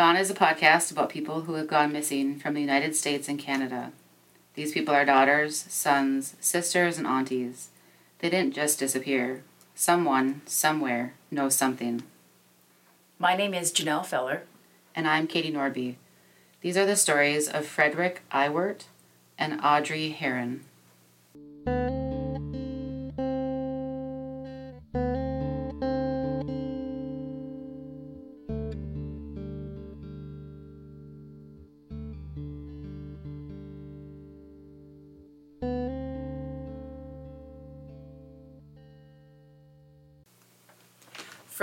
Gone is a podcast about people who have gone missing from the United States and Canada. These people are daughters, sons, sisters, and aunties. They didn't just disappear. Someone, somewhere, knows something. My name is Janelle Feller. And I'm Katie Norby. These are the stories of Frederick Iwert and Audrey Herron.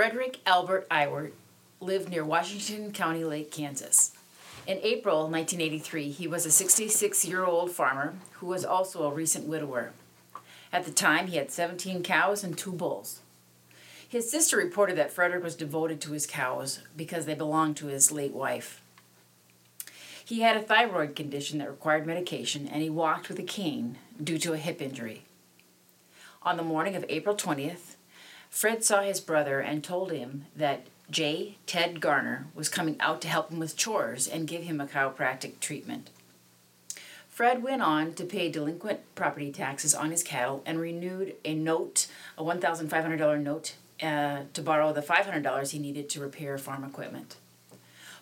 Frederick Albert Iwert lived near Washington County Lake, Kansas. In April 1983, he was a 66 year old farmer who was also a recent widower. At the time, he had 17 cows and two bulls. His sister reported that Frederick was devoted to his cows because they belonged to his late wife. He had a thyroid condition that required medication and he walked with a cane due to a hip injury. On the morning of April 20th, Fred saw his brother and told him that J. Ted Garner was coming out to help him with chores and give him a chiropractic treatment. Fred went on to pay delinquent property taxes on his cattle and renewed a note, a $1,500 note, uh, to borrow the $500 he needed to repair farm equipment.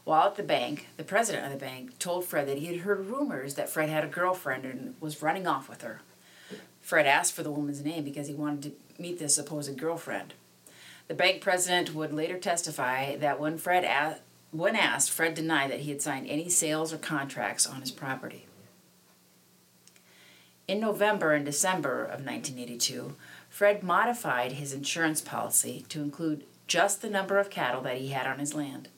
While at the bank, the president of the bank told Fred that he had heard rumors that Fred had a girlfriend and was running off with her. Fred asked for the woman's name because he wanted to meet this supposed girlfriend. The bank president would later testify that when Fred asked, when asked, Fred denied that he had signed any sales or contracts on his property. In November and December of 1982, Fred modified his insurance policy to include just the number of cattle that he had on his land.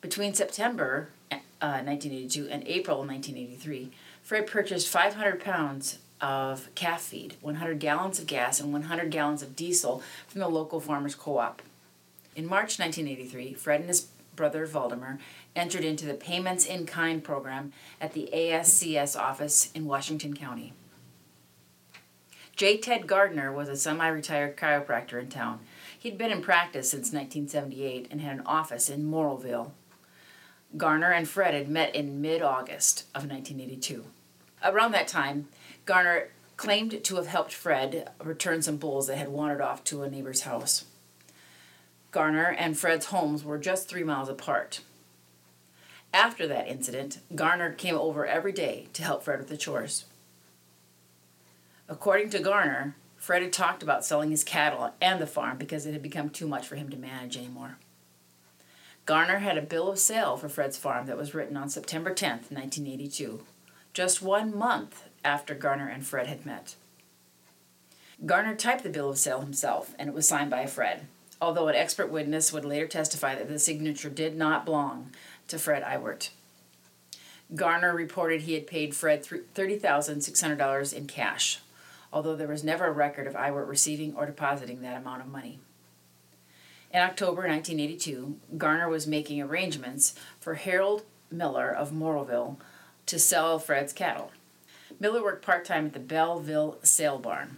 Between September uh, 1982 and April 1983, Fred purchased 500 pounds of calf feed, 100 gallons of gas, and 100 gallons of diesel from the local farmers co op. In March 1983, Fred and his brother Valdemar entered into the Payments in Kind program at the ASCS office in Washington County. J. Ted Gardner was a semi retired chiropractor in town. He'd been in practice since 1978 and had an office in Morrowville. Garner and Fred had met in mid August of 1982. Around that time, Garner claimed to have helped Fred return some bulls that had wandered off to a neighbor's house. Garner and Fred's homes were just three miles apart. After that incident, Garner came over every day to help Fred with the chores. According to Garner, Fred had talked about selling his cattle and the farm because it had become too much for him to manage anymore. Garner had a bill of sale for Fred's farm that was written on September 10th, 1982, just one month after Garner and Fred had met. Garner typed the bill of sale himself, and it was signed by Fred, although an expert witness would later testify that the signature did not belong to Fred Iwert. Garner reported he had paid Fred $30,600 in cash, although there was never a record of Iwert receiving or depositing that amount of money. In October 1982, Garner was making arrangements for Harold Miller of Morrowville to sell Fred's cattle. Miller worked part time at the Belleville Sale Barn.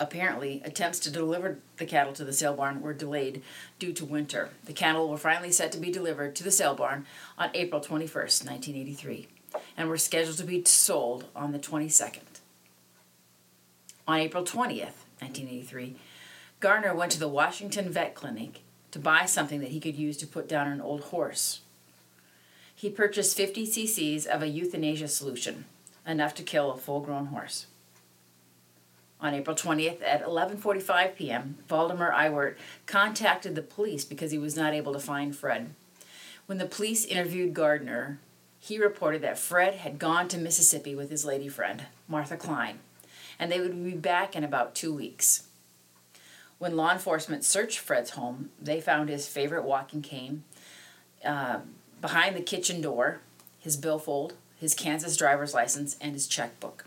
Apparently, attempts to deliver the cattle to the sale barn were delayed due to winter. The cattle were finally set to be delivered to the sale barn on April 21st, 1983, and were scheduled to be sold on the 22nd. On April 20th, 1983, Garner went to the Washington Vet Clinic to buy something that he could use to put down an old horse. He purchased 50 cc's of a euthanasia solution enough to kill a full-grown horse. On April 20th at 11:45 p.m., Valdemar Iwert contacted the police because he was not able to find Fred. When the police interviewed Gardner, he reported that Fred had gone to Mississippi with his lady friend, Martha Klein, and they would be back in about 2 weeks. When law enforcement searched Fred's home, they found his favorite walking cane uh, behind the kitchen door, his billfold, his Kansas driver's license, and his checkbook.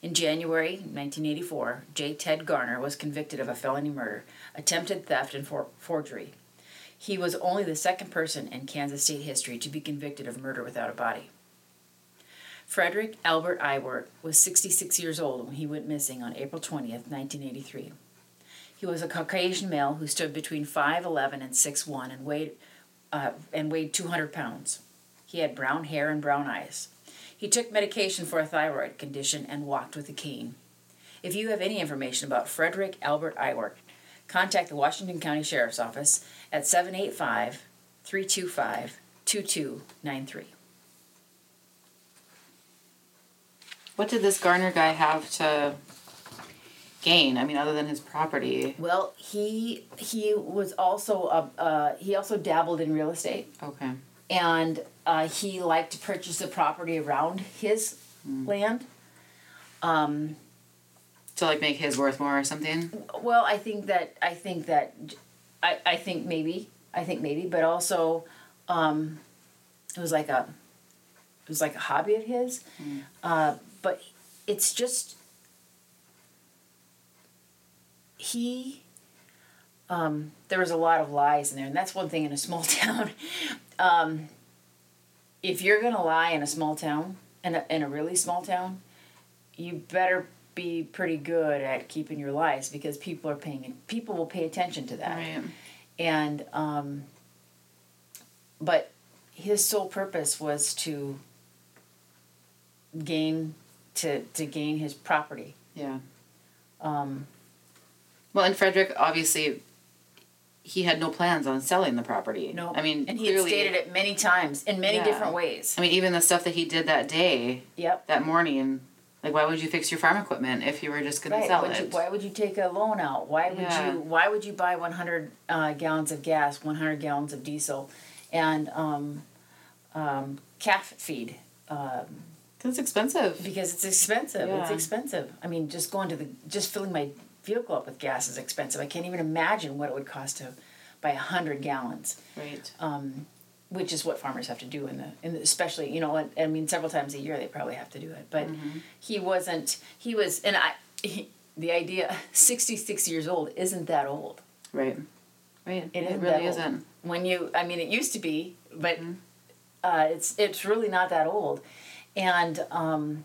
In January 1984, J. Ted Garner was convicted of a felony murder, attempted theft, and for- forgery. He was only the second person in Kansas state history to be convicted of murder without a body. Frederick Albert Iwert was 66 years old when he went missing on April 20th, 1983. He was a Caucasian male who stood between 5'11 and 6'1 and weighed, uh, and weighed 200 pounds. He had brown hair and brown eyes. He took medication for a thyroid condition and walked with a cane. If you have any information about Frederick Albert Iwert, contact the Washington County Sheriff's Office at 785 325 2293. What did this Garner guy have to gain? I mean, other than his property. Well, he he was also a uh, he also dabbled in real estate, Okay. And uh, he liked to purchase the property around his land. Um, To like make his worth more or something. well, I think that I think that I I think maybe I think maybe, but also um, it was like a it was like a hobby of his. Uh, but it's just he um, there was a lot of lies in there, and that's one thing in a small town. um, if you're gonna lie in a small town, in a, in a really small town, you better be pretty good at keeping your lies because people are paying people will pay attention to that Right. and um, but his sole purpose was to gain to to gain his property Yeah. um, Well, and Frederick obviously he had no plans on selling the property. no I mean, and he clearly, stated it many times in many Yeah. different ways I mean, even the stuff that he did that day, yep that morning, like why would you fix your farm equipment if you were just gonna sell would it? you, why would you take a loan out why would Yeah. you why would you buy 100 uh, gallons of gas 100 gallons of diesel and um, um, calf feed um, Because it's expensive. because it's expensive. It's expensive. I mean, just going to the just filling my vehicle up with gas is expensive. I can't even imagine what it would cost to buy a hundred gallons, Right. um, which is what farmers have to do in the in the, especially you know I mean several times a year they probably have to do it. But he wasn't. He was, and I. He, the idea, sixty six years old, isn't that old. Right. Right. It It, really isn't. when you i mean it used to be but uh, it's it's really not that old and um,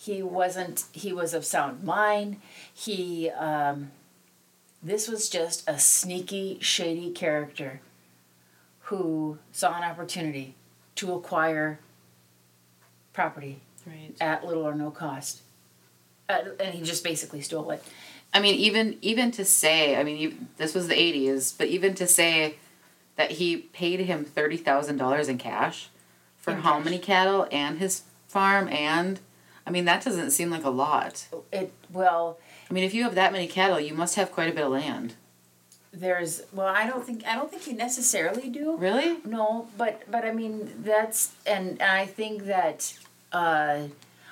he wasn't he was of sound mind he um, this was just a sneaky shady character who saw an opportunity to acquire property Right. at little or no cost uh, and he just basically stole it I mean, even even to say, I mean, you, this was the '80s, but even to say that he paid him thirty thousand dollars in cash for In how cash. many cattle and his farm, and I mean, that doesn't seem like a lot. it well I mean, if you have that many cattle, you must have quite a bit of land. there's well i don't think i don't think you necessarily do Really? no but but i mean that's and, and i think that uh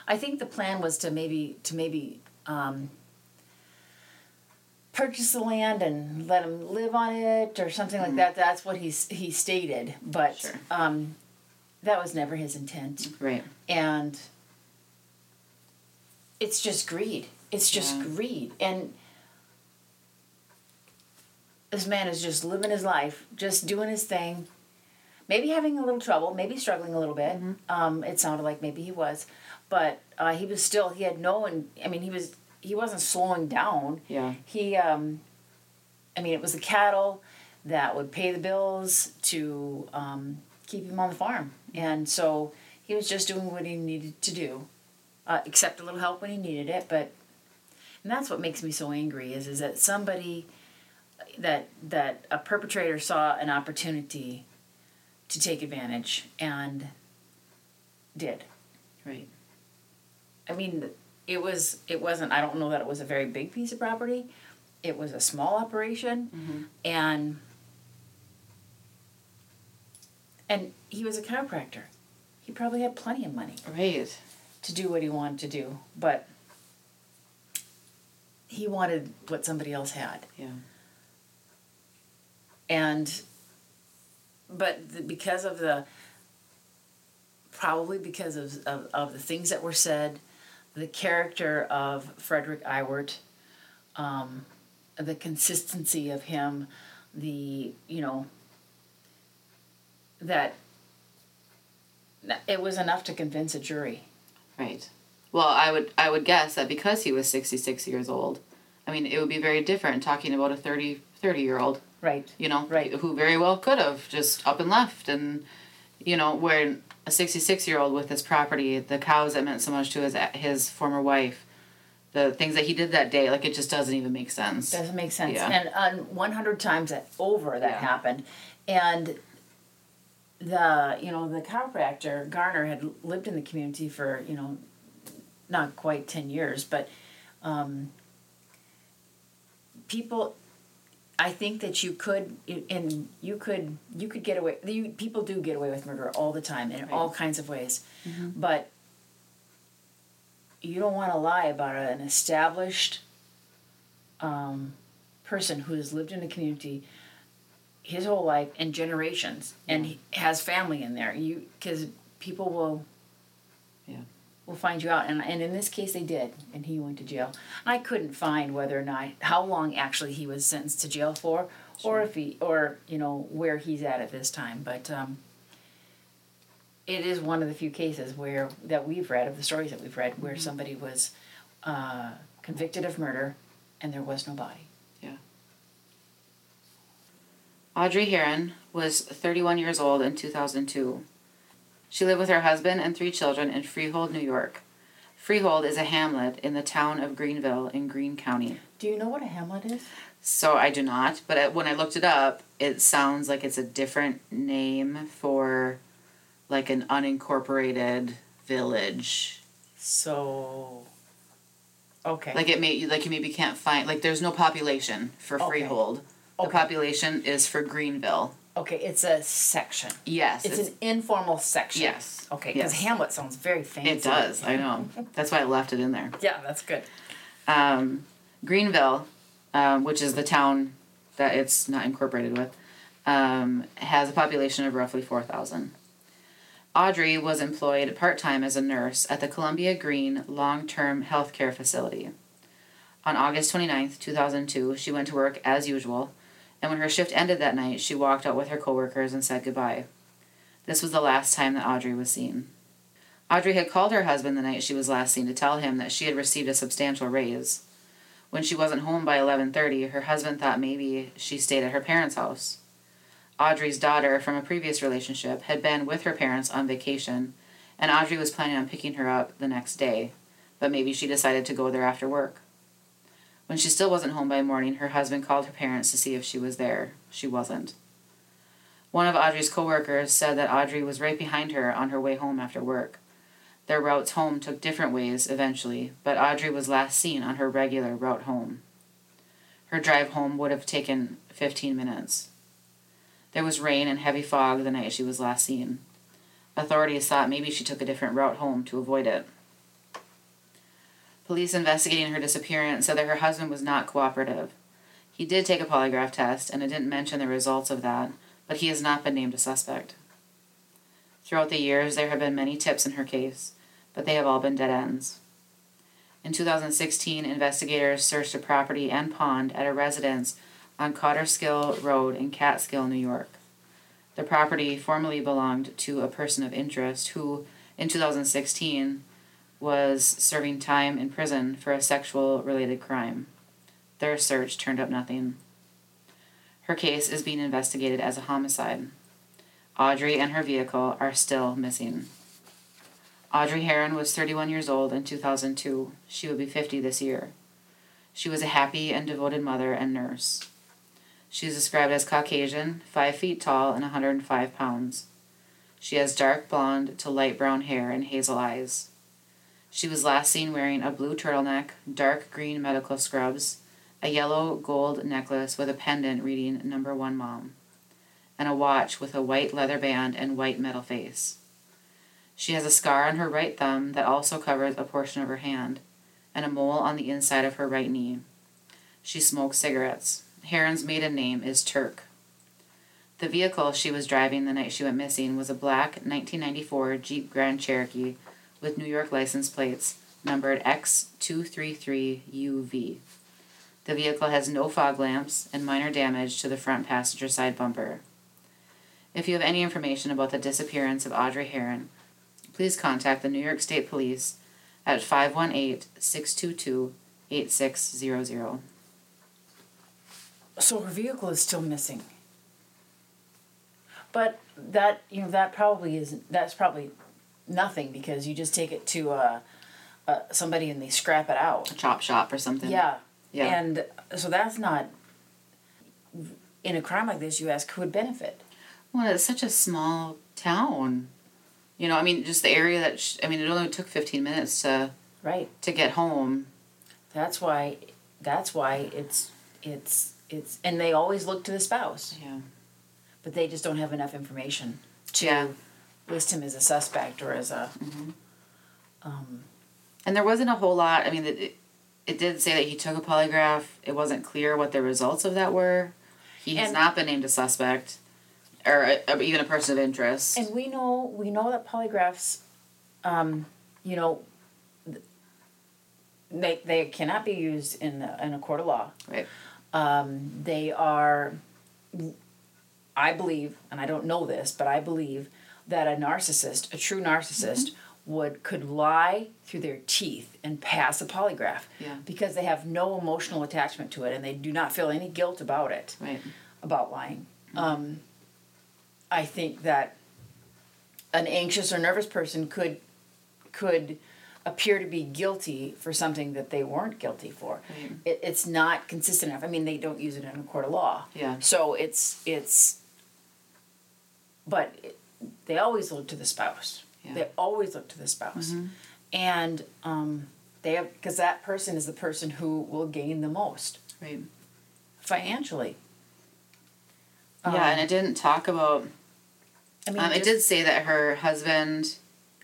i think the plan was to maybe to maybe um purchase the land and let him live on it or something like that that's what he's he stated but Sure. um that was never his intent Right. and it's just greed. It's just Yeah. greed. And this man is just living his life, just doing his thing, maybe having a little trouble, maybe struggling a little bit. Um, it sounded like maybe he was, but uh, he was still. He had no one. I mean, he was. He wasn't slowing down. Yeah. He. Um, I mean, it was the cattle that would pay the bills to um, keep him on the farm, and so he was just doing what he needed to do, uh, accept a little help when he needed it. But and that's what makes me so angry is is that somebody that that a perpetrator saw an opportunity to take advantage and did. Right. I mean, it was it wasn't. I don't know that it was a very big piece of property. It was a small operation, and and he was a chiropractor. He probably had plenty of money Right. To do what he wanted to do, but he wanted what somebody else had, Yeah. and but the, because of the probably because of, of, of the things that were said, the character of Frederick Iwert, um, the consistency of him, the you know that it was enough to convince a jury. Right. Well, I would I would guess that because he was 66 years old, I mean, it would be very different talking about a 30, 30 year old, Right. you know, Right. who very well could have just up and left. And, you know, where a 66 year old with his property, the cows that meant so much to his, his former wife, the things that he did that day, like it just doesn't even make sense. Doesn't make sense. Yeah. And on 100 times that over that Yeah. happened. And the, you know, the chiropractor, Garner, had lived in the community for, you know, not quite 10 years, but um, people, I think that you could, and you could, you could get away, you, people do get away with murder all the time in all kinds of ways. But you don't want to lie about an established um, person who has lived in a community his whole life and generations and he has family in there. You because people will Yeah. will find you out and, and in this case they did and he went to jail. I couldn't find whether or not how long actually he was sentenced to jail for or if he or you know where he's at at this time but um, it is one of the few cases where that we've read of the stories that we've read where somebody was uh, convicted of murder and there was no body Audrey Herron was 31 years old in 2002. She lived with her husband and three children in Freehold, New York. Freehold is a hamlet in the town of Greenville in Greene County. do you know what a hamlet is So I do not, but I- when I looked it up, it sounds like it's a different name for like an unincorporated village. so okay Like it may like you maybe can't find like there's no population for Okay. Freehold. The Okay. population is for Greenville. okay it's a section Yes, it's, an informal section yes. okay because yes. hamlet sounds very fancy It does. I know. That's why I left it in there. yeah that's good Um, Greenville, um, which is the town that it's not incorporated with, um, has a population of roughly 4,000. Audrey was employed part time as a nurse at the Columbia Greene Long Term Healthcare Facility. On August 29th, 2002, she went to work as usual, and when her shift ended that night, she walked out with her coworkers and said goodbye. This was the last time that Audrey was seen. Audrey had called her husband the night she was last seen to tell him that she had received a substantial raise. When she wasn't home by 11:30, her husband thought maybe she stayed at her parents' house. Audrey's daughter from a previous relationship had been with her parents on vacation, and Audrey was planning on picking her up the next day, but maybe she decided to go there after work. When she still wasn't home by morning, her husband called her parents to see if she was there. She wasn't. One of Audrey's coworkers said that Audrey was right behind her on her way home after work. Their routes home took different ways eventually, but Audrey was last seen on her regular route home. Her drive home would have taken 15 minutes. There was rain and heavy fog the night she was last seen. Authorities thought maybe she took a different route home to avoid it. Police investigating her disappearance said that her husband was not cooperative. He did take a polygraph test, and it didn't mention the results of that, but he has not been named a suspect. Throughout the years, there have been many tips in her case, but they have all been dead ends. In 2016, investigators searched a property and pond at a residence on Cauterskill Road in Catskill, New York. The property formerly belonged to a person of interest who, in 2016, was serving time in prison for a sexual related crime. Their search turned up nothing. Her case is being investigated as a homicide. Audrey and her vehicle are still missing. Audrey Herron was 31 years old in 2002. She would be 50 this year. She was a happy and devoted mother and nurse. She is described as Caucasian, 5 feet tall, and 105 pounds. She has dark blonde to light brown hair and hazel eyes. She was last seen wearing a blue turtleneck, dark green medical scrubs, a yellow gold necklace with a pendant reading Number One Mom, and a watch with a white leather band and white metal face. She has a scar on her right thumb that also covers a portion of her hand, and a mole on the inside of her right knee. She smokes cigarettes. Herron's maiden name is Turk. The vehicle she was driving the night she went missing was a black 1994 Jeep Grand Cherokee with New York license plates numbered X233UV. The vehicle has no fog lamps and minor damage to the front passenger side bumper. If you have any information about the disappearance of Audrey Herron, please contact the New York State Police at 518 622 8600. So her vehicle is still missing. But that you know that probably isn't that's probably nothing because you just take it to uh, uh, somebody and they scrap it out. A chop shop or something. Yeah. Yeah. And so that's not in a crime like this. You ask who would benefit. Well, it's such a small town. You know, I mean, just the area that. Sh- I mean, it only took fifteen minutes to Right. to get home. That's why. That's why it's it's it's and they always look to the spouse, Yeah. but they just don't have enough information to Yeah. List him as a suspect or as a. Mm-hmm. Um, And there wasn't a whole lot. I mean, it, it, did say that he took a polygraph. It wasn't clear what the results of that were. He has not been named a suspect, or, a, or even a person of interest. and we know we know that polygraphs, um, you know. They, they cannot be used in a, in a court of law. right. Um, they are, I believe, and I don't know this, but I believe that a narcissist, a true narcissist, would could lie through their teeth and pass a polygraph Yeah. because they have no emotional attachment to it and they do not feel any guilt about it Right. about lying. Um, I think that an anxious or nervous person could could appear to be guilty for something that they weren't guilty for. Right. It, it's not consistent enough. I mean, they don't use it in a court of law. Yeah. So it's it's. But they always look to the spouse. Yeah. They always look to the spouse, and um, they have because that person is the person who will gain the most Right. financially. yeah, and it didn't talk about. I mean, Um, it did say that her husband,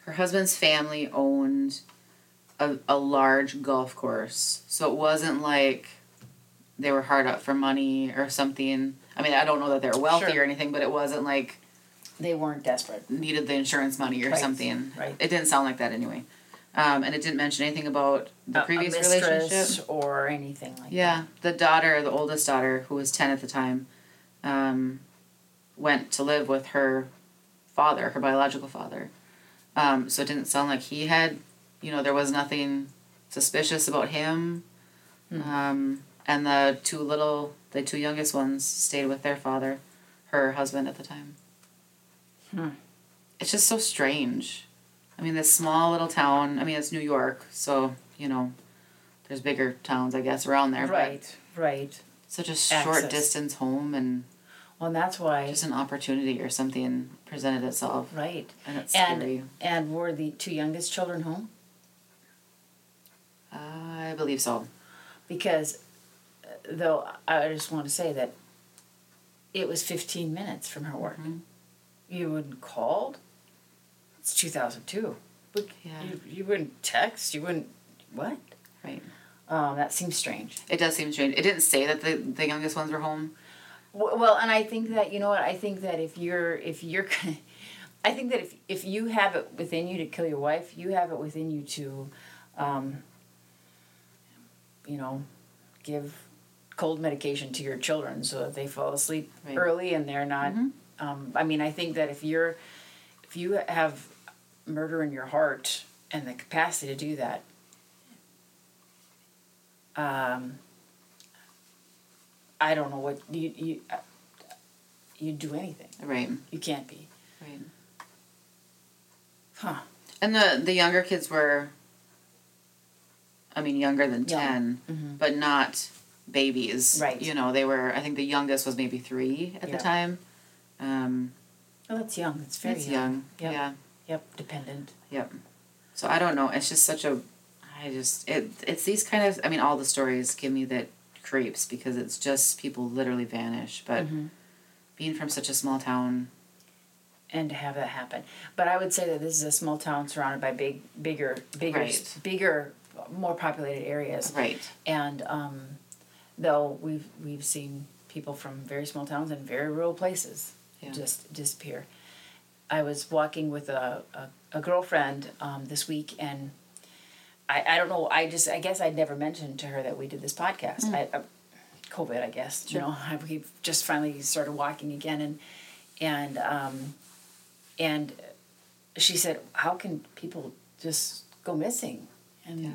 her husband's family owned a, a large golf course, so it wasn't like they were hard up for money or something. I mean, I don't know that they're wealthy Sure. or anything, but it wasn't like they weren't desperate. needed the insurance money or Right, something. right. It didn't sound like that anyway. Um, and it didn't mention anything about the A- previous a relationship. or anything like that. Yeah, the daughter, the oldest daughter, who was 10 at the time, um, went to live with her father, her biological father. Um, so it didn't sound like he had, you know, there was nothing suspicious about him. Hmm. Um, and the two little, the two youngest ones stayed with their father, her husband at the time. Hmm. It's just so strange. I mean, this small little town, I mean, it's New York, so, you know, there's bigger towns, I guess, around there. Right, right. such a short Access. distance home and Well, and that's why. just an opportunity or something presented itself right. and it's And scary and were the two youngest children home? i believe so Because, uh, though, I just want to say that it was 15 minutes from her work. Mhm. You wouldn't called? It's 2002. Would- Yeah. You, you wouldn't text? You wouldn't. What? right Um, that seems strange. it does seem strange it didn't say that the, the youngest ones were home Well, and I think that you know what I think that if you're if you're, I think that if if you have it within you to kill your wife, you have it within you to, um, you know, give cold medication to your children so that they fall asleep Right. early and they're not. Mhm. Um, I mean, I think that if you're, if you have murder in your heart and the capacity to do that, um, I don't know what you you you'd do anything. right You can't be, right huh? and the the younger kids were i mean younger than Young. 10 Mhm. but not babies Right. you know they were i think the youngest was maybe three at Yeah. the time um Oh, that's young. That's very young. young Yep. yeah Yep, dependent. Yep. So I don't know. It's just such a. I just it it's these kind of. I mean, all the stories give me that creeps because it's just people literally vanish. But Mhm. being from such a small town, and to have that happen. But I would say that this is a small town surrounded by big, bigger, bigger, Right. bigger, more populated areas. right? And um, though we've we've seen people from very small towns and very rural places Yeah. just disappear. I was walking with a, a, a girlfriend um, this week and I, I don't know I just I guess I'd never mentioned to her that we did this podcast. I, I, COVID I guess you know I, we just finally started walking again and and um, and she said how can people just go missing and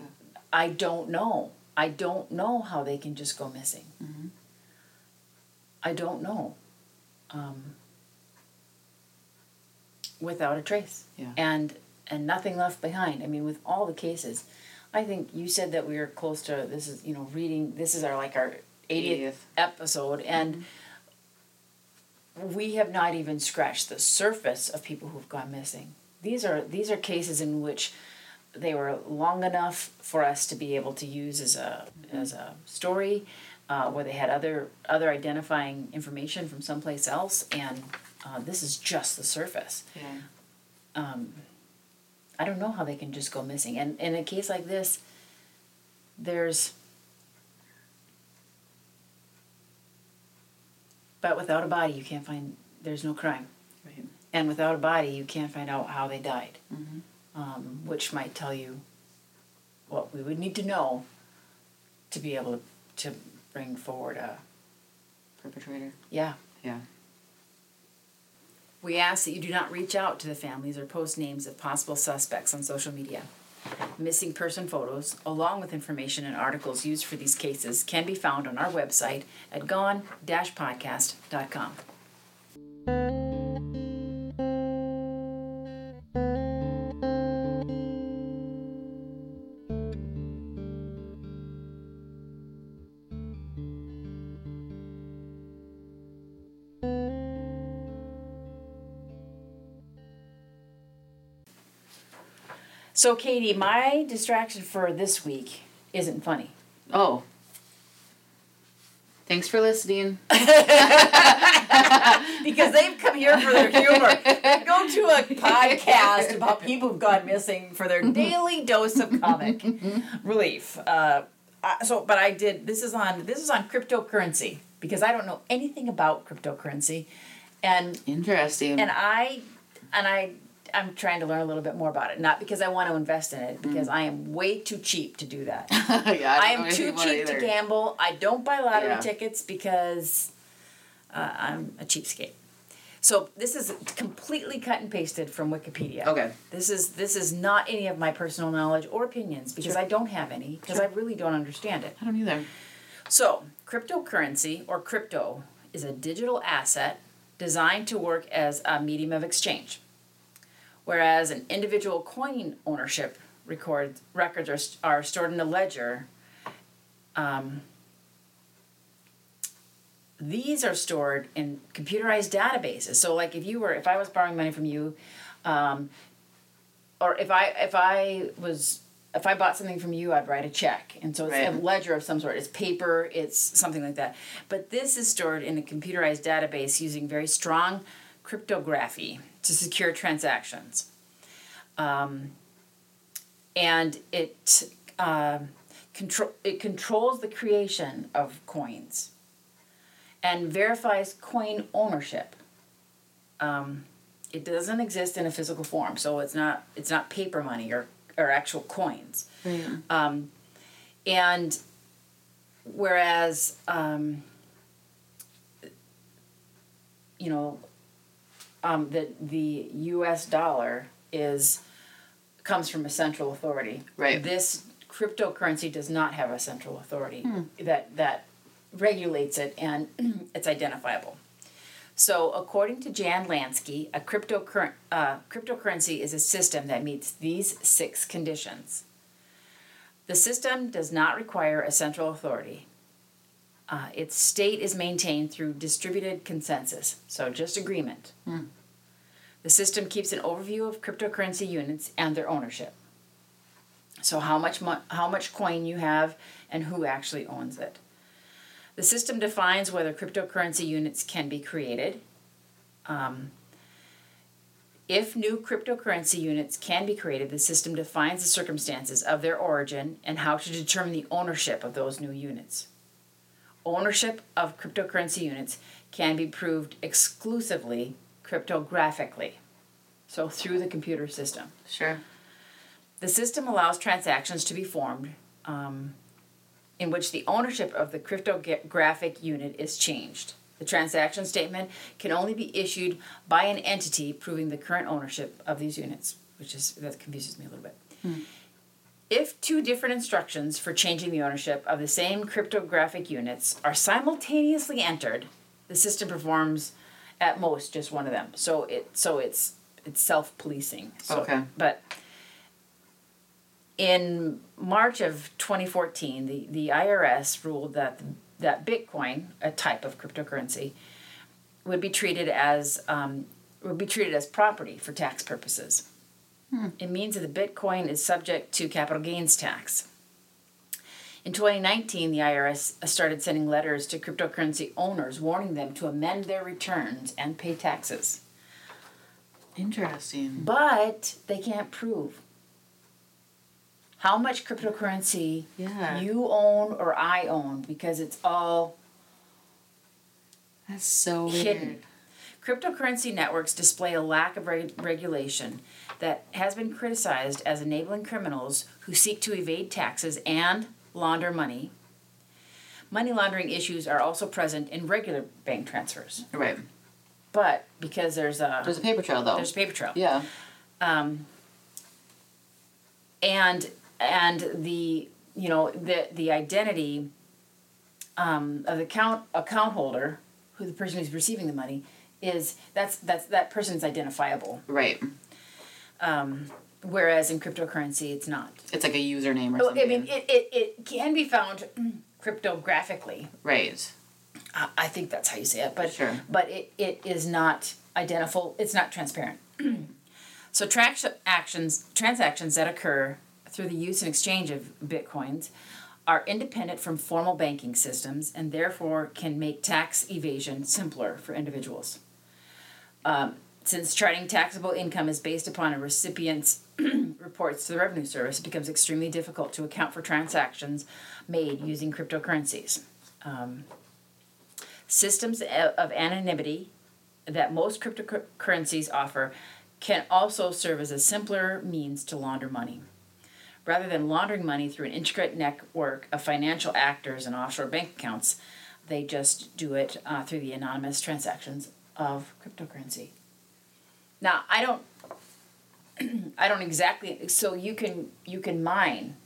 I don't know I don't know how they can just go missing. I don't know. Um, without a trace. Yeah. And and nothing left behind. I mean, with all the cases, I think you said that we were close to this is you know reading. This is our like our 80th, 80th. episode, and we have not even scratched the surface of people who've gone missing. These are these are cases in which they were long enough for us to be able to use as a as a story, uh, where they had other other identifying information from someplace else, and uh, this is just the surface. Yeah. Um, I don't know how they can just go missing, and in a case like this, there's. But without a body, you can't find. There's no crime, Right. and without a body, you can't find out how they died Mhm. um, which might tell you what we would need to know to be able to, to bring forward a Perpetrator. yeah. Yeah. We ask that you do not reach out to the families or post names of possible suspects on social media. Missing person photos, along with information and articles used for these cases, can be found on our website at gone-podcast.com. So, Katie, my distraction for this week isn't funny. Oh. Thanks for listening. because they've come here for their humor. Go to a podcast about people who've gone missing for their daily dose of comic relief. Uh, uh, so, but I did. This is on. This is on cryptocurrency because I don't know anything about cryptocurrency, and Interesting. and I and I I'm trying to learn a little bit more about it. Not because I want to invest in it, because I am way too cheap to do that. yeah, I don't am too cheap to gamble. I don't buy lottery Yeah. tickets because uh, I'm a cheapskate. So this is completely cut and pasted from Wikipedia. Okay. This is this is not any of my personal knowledge or opinions because Sure. I don't have any because Sure. I really don't understand it. I don't either. So, cryptocurrency or crypto is a digital asset designed to work as a medium of exchange. Whereas an individual coin ownership record, records are, are stored in a ledger, um, these are stored in computerized databases. So, like if you were, if I was borrowing money from you, um, or if I if I was if I bought something from you, I'd write a check, and so it's a ledger of some sort. It's paper, it's something like that. But this is stored in a computerized database using very strong cryptography to secure transactions, um, and it uh, control it controls the creation of coins, and verifies coin ownership. Um, it doesn't exist in a physical form, so it's not it's not paper money or or actual coins. Right. Um, and whereas, um, you know, um, the the U.S. dollar is comes from a central authority. Right. This cryptocurrency does not have a central authority that that regulates it and it's identifiable. So, according to Jan Lansky, a cryptocurren- uh, cryptocurrency is a system that meets these six conditions. The system does not require a central authority. Uh, its state is maintained through distributed consensus, so just agreement. The system keeps an overview of cryptocurrency units and their ownership. So, how much mo- how much coin you have and who actually owns it. The system defines whether cryptocurrency units can be created. Um, if new cryptocurrency units can be created, the system defines the circumstances of their origin and how to determine the ownership of those new units. Ownership of cryptocurrency units can be proved exclusively cryptographically, so through the computer system. Sure. The system allows transactions to be formed um, in which the ownership of the cryptographic unit is changed. The transaction statement can only be issued by an entity proving the current ownership of these units, which is that confuses me a little bit. If two different instructions for changing the ownership of the same cryptographic units are simultaneously entered, The system performs at most just one of them. So it so it's it's self policing. So, Okay. But in March of 2014, the, the IRS ruled that that Bitcoin, a type of cryptocurrency, would be treated as um, would be treated as property for tax purposes. Hmm. It means that the Bitcoin is subject to capital gains tax. In 2019, the IRS started sending letters to cryptocurrency owners warning them to amend their returns and pay taxes. Interesting. But they can't prove how much cryptocurrency Yeah. you own or I own because it's all That's so weird. Cryptocurrency networks display a lack of reg- regulation that has been criticized as enabling criminals who seek to evade taxes and launder money. Money laundering issues are also present in regular bank transfers, Right. but because there's a There's a paper trail though. there's a paper trail. yeah. um, and and the you know the the identity um, of the account account holder, who the person who's receiving the money is that's that's that person's identifiable. Right. Um, whereas in cryptocurrency, it's not. It's like a username or something. I mean, it, it, it can be found cryptographically. right. I I think that's how you say it, but Sure. but it, it is not identifiable. It's not transparent. so traction actions transactions that occur through the use and exchange of bitcoins are independent from formal banking systems and therefore can make tax evasion simpler for individuals. Um, since charting taxable income is based upon a recipient's reports to the Revenue Service, it becomes extremely difficult to account for transactions made using cryptocurrencies. Um, systems of anonymity that most cryptocurrencies offer can also serve as a simpler means to launder money. Rather than laundering money through an intricate network of financial actors and offshore bank accounts, they just do it uh, through the anonymous transactions of cryptocurrency. Now, I don't, I don't exactly. So you can you can mine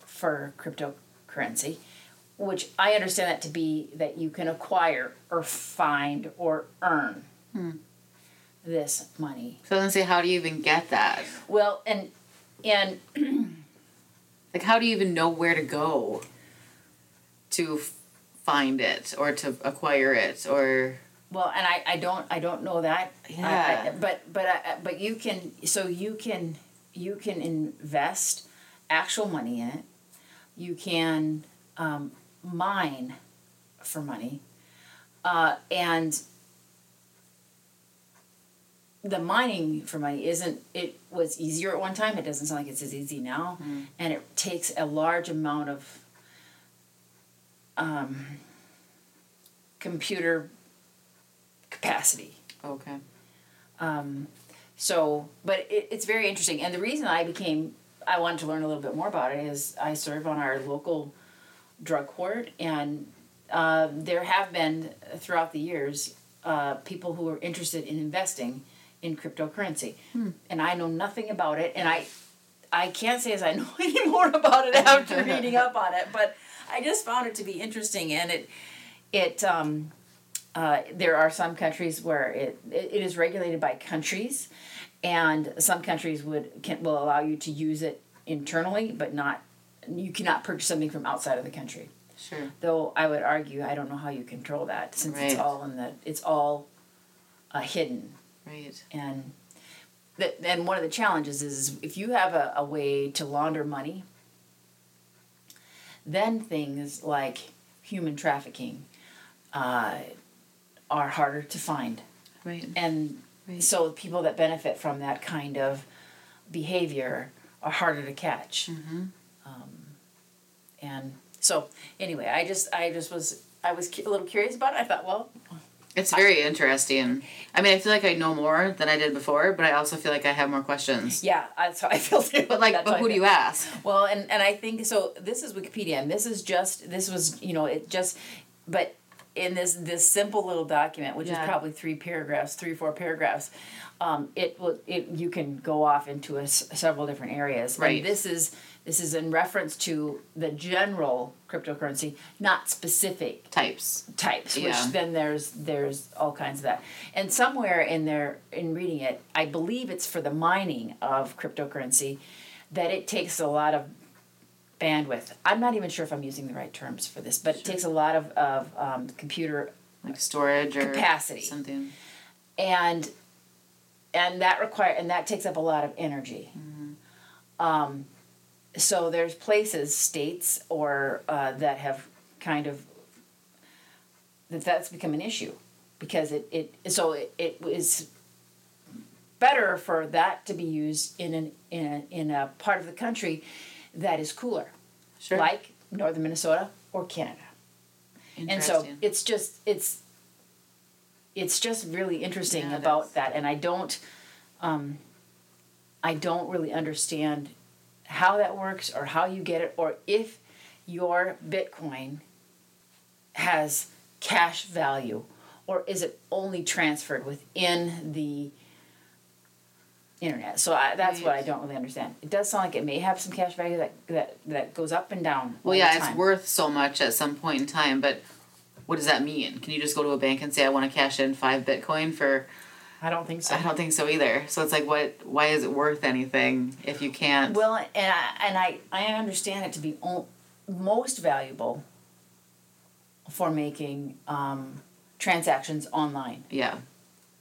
for cryptocurrency, which I understand that to be that you can acquire or find or earn hmm. this money. So then say how do you even get that? Well, and and Like how do you even know where to go to find it or to acquire it or well, and I, I don't I don't know that. I- I- Yeah. but but I, but you can so you can you can invest actual money in it. You can um, mine for money, uh, and the mining for money isn't it was easier at one time it doesn't sound like it's as easy now and it takes a large amount of um, computer capacity. Okay. um, so but it, it's very interesting. And the reason i became i wanted to learn a little bit more about it is i serve on our local drug court and uh, there have been throughout the years uh, people who are interested in investing in cryptocurrency. And i know nothing about it and i i can't say as i know any more about it after reading up on it but i just found it to be interesting and it it um, uh, there are some countries where it, it, is regulated by countries and some countries would can will allow you to use it internally but not you cannot purchase something from outside of the country Sure. though i would argue i don't know how you control that since it's all in the it's all uh, hidden Right. and that then one of the challenges is if you have a, a way to launder money then things like human trafficking uh, are harder to find Right. and Right. so people that benefit from that kind of behavior are harder to catch Mm-hmm. um, and so anyway i just i just was i was cu- a little curious about it i thought well It's very interesting. I mean, I feel like I know more than I did before, but I also feel like I have more questions. yeah that's how i feel too But like, That's but who do you ask? Well, and and I think so. This is Wikipedia, and this is just this was you know it just, but in this this simple little document, which Yeah. is probably three paragraphs, three four paragraphs, um, it will it you can go off into a s several different areas. Right. And this is this is in reference to the general cryptocurrency, not specific Types. types. Which Yeah. then there's there's all kinds of that. And somewhere in there in reading it, I believe it's for the mining of cryptocurrency, that it takes a lot of bandwidth. I'm not even sure if I'm using the right terms for this, but it takes a lot of, of um, computer Like storage or Capacity. Something. and and that require and that takes up a lot of energy. Um, so there's places, states, or uh, that have kind of that that's become an issue because it, it so it, it is better for that to be used in an in a, in a part of the country that is cooler, Sure. like northern Minnesota or Canada and so it's just it's it's just really interesting Yeah, about is. that and i don't um i don't really understand how that works or how you get it or if your bitcoin has cash value or is it only transferred within the internet so I, that's what i don't really understand it does sound like it may have some cash value that that, that goes up and down Well, all yeah, the it's worth so much at some point in time, but what does that mean? Can you just go to a bank and say I want to cash in five Bitcoin for? i don't think so I don't think so either. So it's like, what? Why is it worth anything if you can't? Well, and I, and I, I understand it to be most valuable for making um, transactions online. yeah,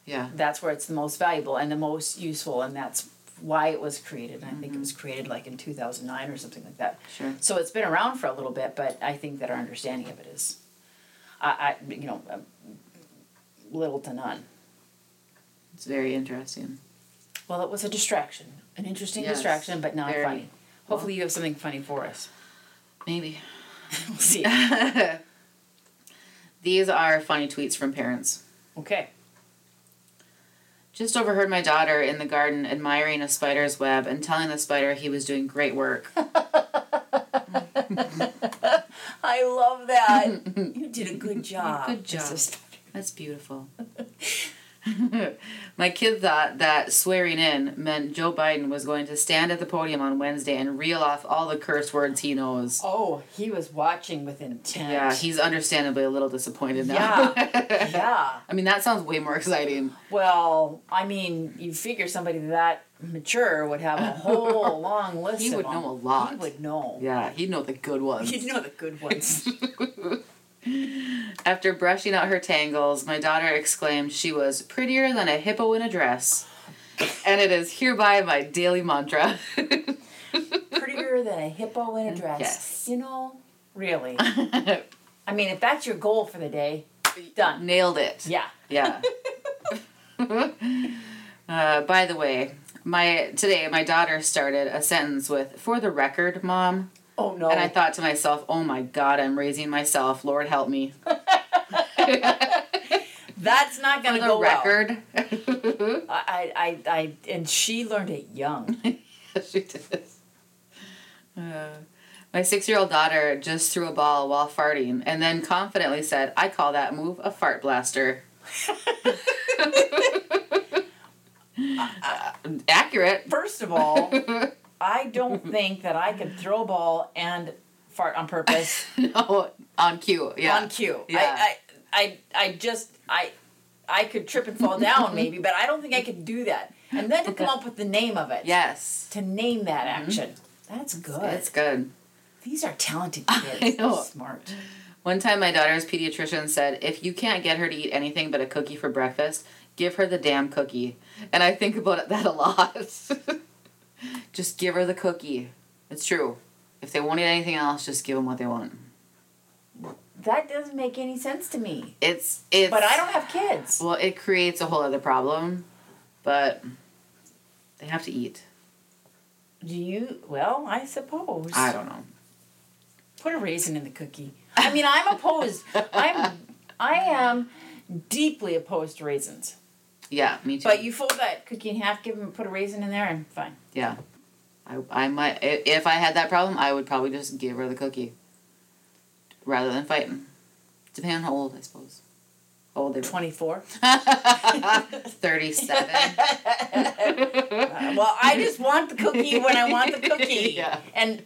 yeah, That's where it's the most valuable and the most useful, and that's why it was created. And I think it was created like in 2009 or something like that. sure. So it's been around for a little bit, but I think that our understanding of it is, I, I you know, um, little to none. It's very interesting. Well, it was a distraction, an interesting Yes, distraction, but not very. funny. Hopefully, you have something funny for us. Maybe. We'll see. These are funny tweets from parents. Okay. Just overheard my daughter in the garden admiring a spider's web and telling the spider he was doing great work. I love that. you did a good job. Good job. That's beautiful. My kid thought that swearing in meant Joe Biden was going to stand at the podium on Wednesday and reel off all the curse words he knows. Oh, he was watching with intent. Yeah, he's understandably a little disappointed now. yeah. yeah. I mean, that sounds way more exciting. Well, I mean, you figure somebody that mature would have a whole long list. He would know a lot. He would know. Yeah, he'd know the good ones. He'd know the good ones. After brushing out her tangles, my daughter exclaimed she was prettier than a hippo in a dress. And it is hereby my daily mantra. Prettier than a hippo in a dress. Yes. You know, really. I mean, if that's your goal for the day, done. Nailed it. Yeah. Yeah. uh, by the way, my today my daughter started a sentence with "For the record, mom," Oh no. and I thought to myself, "Oh my God, I'm raising myself. Lord help me." that's not gonna the go well. record, I, I, I, I, and she learned it young. she did. Uh, my six-year-old daughter just threw a ball while farting, and then confidently said, "I call that move a fart blaster." Uh, accurate. First of all, I don't think that I could throw a ball and fart on purpose no, on cue. Yeah. on cue. Yeah. I, I, I, I just I I could trip and fall down maybe, but I don't think I could do that. And then to come up with the name of it. Yes. To name that mm-hmm. action. That's good. That's good. These are talented I kids. They're know. Smart. One time, my daughter's pediatrician said, if you can't get her to eat anything but a cookie for breakfast, give her the damn cookie. And I think about that a lot. Just give her the cookie. It's true. If they won't eat anything else, just give them what they want. That doesn't make any sense to me. It's it's. But I don't have kids. Well, it creates a whole other problem, but they have to eat. Do you? Well, I suppose. I don't know. Put a raisin in the cookie. I mean, I'm opposed. I'm, I am deeply opposed to raisins. Yeah, me too. But you fold that cookie in half, give them, put a raisin in there, and fine. Yeah. I, I might if I had that problem, I would probably just give her the cookie rather than fighting. Depending on how old, I suppose. How old they were. 24. 37. Uh, well, I just want the cookie when I want the cookie. Yeah. And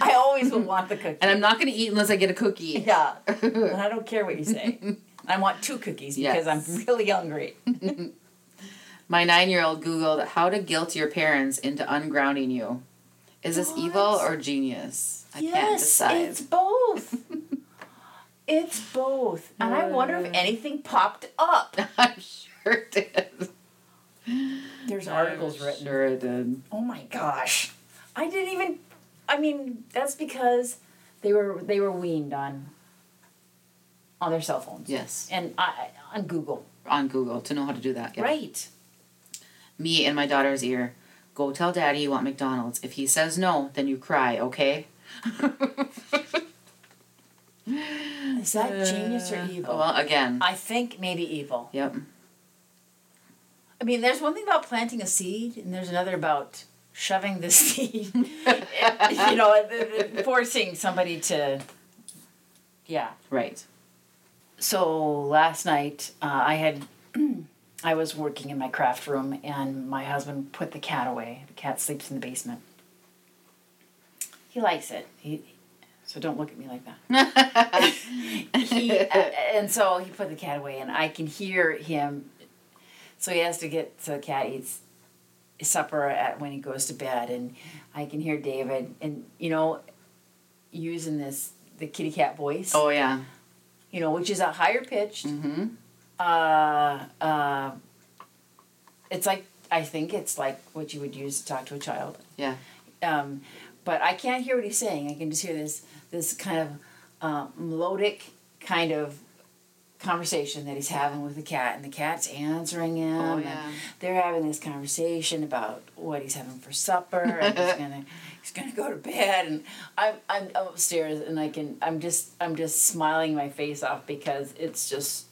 I always will want the cookie. And I'm not going to eat unless I get a cookie. yeah. And I don't care what you say. I want two cookies because Yes. I'm really hungry. My nine year old Googled how to guilt your parents into ungrounding you. Is this evil or genius? I can't yes, decide. it's both. it's both. And I wonder if Uh. anything popped up. I'm sure it did. There's articles I'm written. Sure it did. Oh my gosh. I didn't even I mean, that's because they were they were weaned on on their cell phones. Yes. And I on Google. On Google to know how to do that. Yeah. Right. Me in my daughter's ear. Go tell daddy you want McDonald's. If he says no, then you cry, okay? Is that genius or evil? Well, again. I think maybe evil. Yep. I mean, there's one thing about planting a seed, and there's another about shoving the seed. you know, forcing somebody to. Yeah. Right. So last night, uh, I had. I was working in my craft room, and my husband put the cat away. The cat sleeps in the basement. He likes it. He, so don't look at me like that. he, uh, and so he put the cat away, and I can hear him. So he has to get so the cat eats supper at when he goes to bed, and I can hear David, and you know, using this the kitty cat voice, oh, yeah. you know, which is a higher pitched. Mm-hmm. Uh, uh, it's like I think it's like what you would use to talk to a child. Yeah. Um, but I can't hear what he's saying. I can just hear this this kind of uh, melodic kind of conversation that he's having with the cat, and the cat's answering him. Oh, and yeah. they're having this conversation about what he's having for supper, and he's gonna he's gonna go to bed. And I'm I'm upstairs, and I can I'm just I'm just smiling my face off because it's just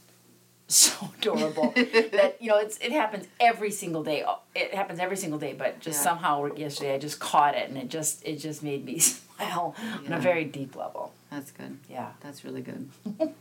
so adorable that you know it's it happens every single day. Uh, it happens every single day, but just Yeah. somehow yesterday I just caught it, and it just it just made me smile on a very deep level. That's good. Yeah. That's really good.